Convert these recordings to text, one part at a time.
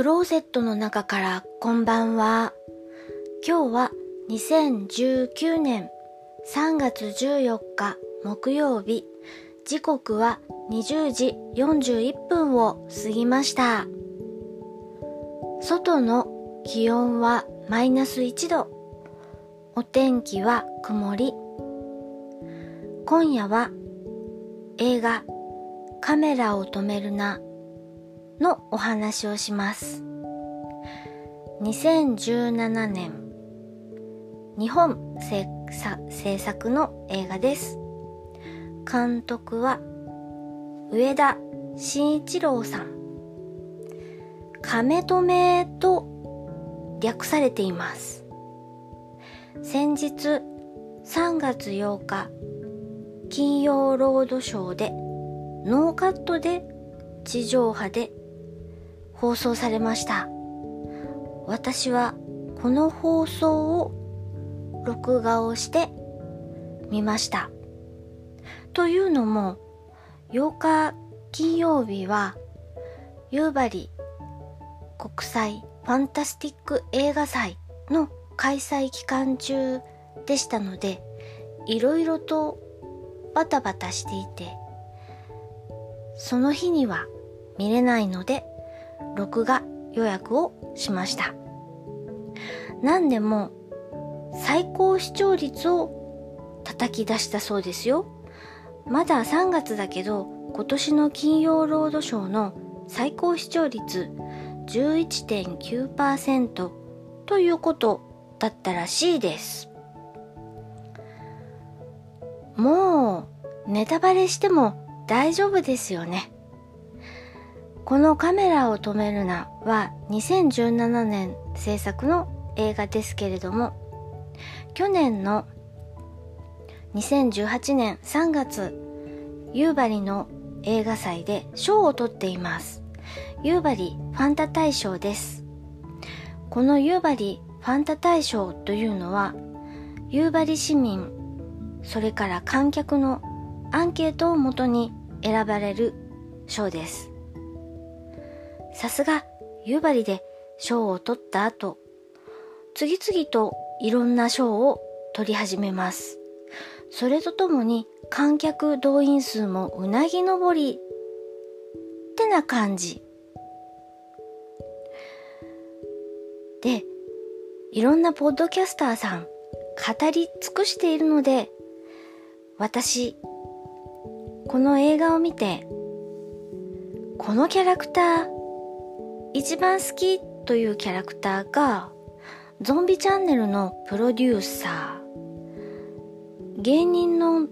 クローゼットの中からこんばんは。今日は2019年3月14日木曜日。時刻は20時41分を過ぎました。外の気温はマイナス1度。お天気は曇り。今夜は映画カメラを止めるなのお話をします。2017年日本制作の映画です。監督は上田慎一郎さん。亀止めと略されています。先日3月8日金曜ロードショーでノーカットで地上波で放送されました。私はこの放送を録画をしてみました。というのも、8日金曜日は夕張国際ファンタスティック映画祭の開催期間中でしたので、いろいろとバタバタしていて、その日には見れないので、録画予約をしました。何でも最高視聴率を叩き出したそうですよ。まだ3月だけど今年の金曜ロードショーの最高視聴率11.9%ということだったらしいです。もうネタバレしても大丈夫ですよね。このカメラを止めるなは2017年制作の映画ですけれども、去年の2018年3月、夕張の映画祭で賞を取っています。夕張ファンタ大賞です。この夕張ファンタ大賞というのは、夕張市民、それから観客のアンケートをもとに選ばれる賞です。さすが夕張で賞を取った後、次々といろんな賞を取り始めます。それとともに観客動員数もうなぎ登りってな感じ。で、いろんなポッドキャスターさん語り尽くしているので、私、この映画を見て、このキャラクター、一番好きというキャラクターが、ゾンビチャンネルのプロデューサー、芸人の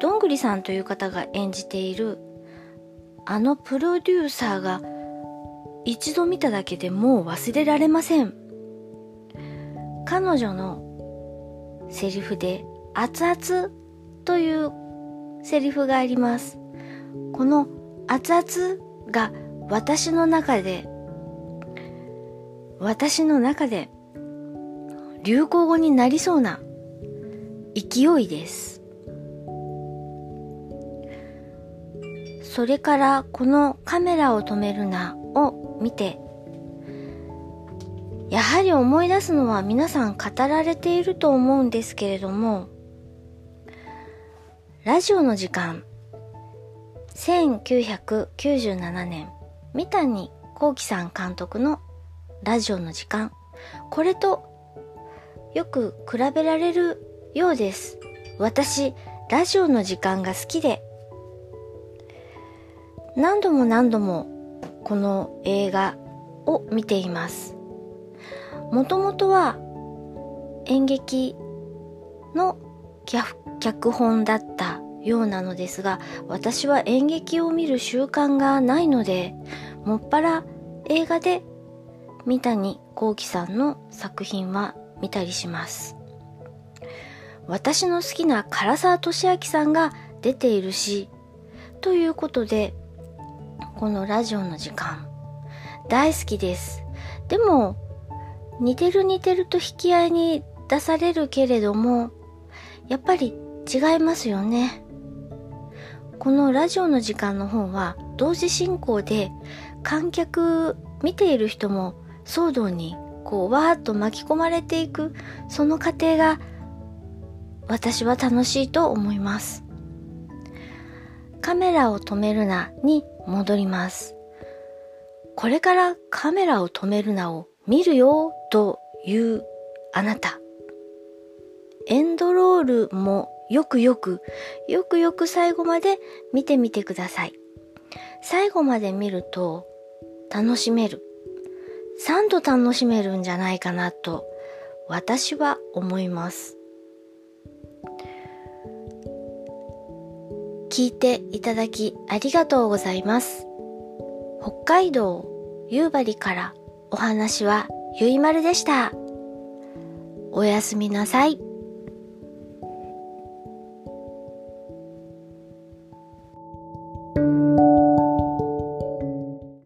どんぐりさんという方が演じている、あのプロデューサーが一度見ただけでもう忘れられません。彼女のセリフで熱々というセリフがあります。この熱々が私の中で、私の中で流行語になりそうな勢いです。それからこのカメラを止めるなを見て、やはり思い出すのは皆さん語られていると思うんですけれども、ラジオの時間、1997年、三谷幸喜さん監督のラジオの時間、これとよく比べられるようです。私、ラジオの時間が好きで、何度も何度もこの映画を見ています。もともとは演劇の脚本だったようなのですが、私は演劇を見る習慣がないので、もっぱら映画で三谷幸喜さんの作品は見たりします。私の好きな唐沢俊明さんが出ているし、ということで、このラジオの時間。大好きです。でも、似てる似てると引き合いに出されるけれども、やっぱり違いますよね。このラジオの時間の方は同時進行で観客見ている人も騒動にこうわーっと巻き込まれていくその過程が私は楽しいと思います。カメラを止めるなに戻ります。これからカメラを止めるなを見るよというあなた。エンドロールもよくよくよくよく最後まで見てみてください。最後まで見ると楽しめる。3度楽しめるんじゃないかなと私は思います。聞いていただきありがとうございます。北海道夕張からお話はゆいまるでした。おやすみなさい。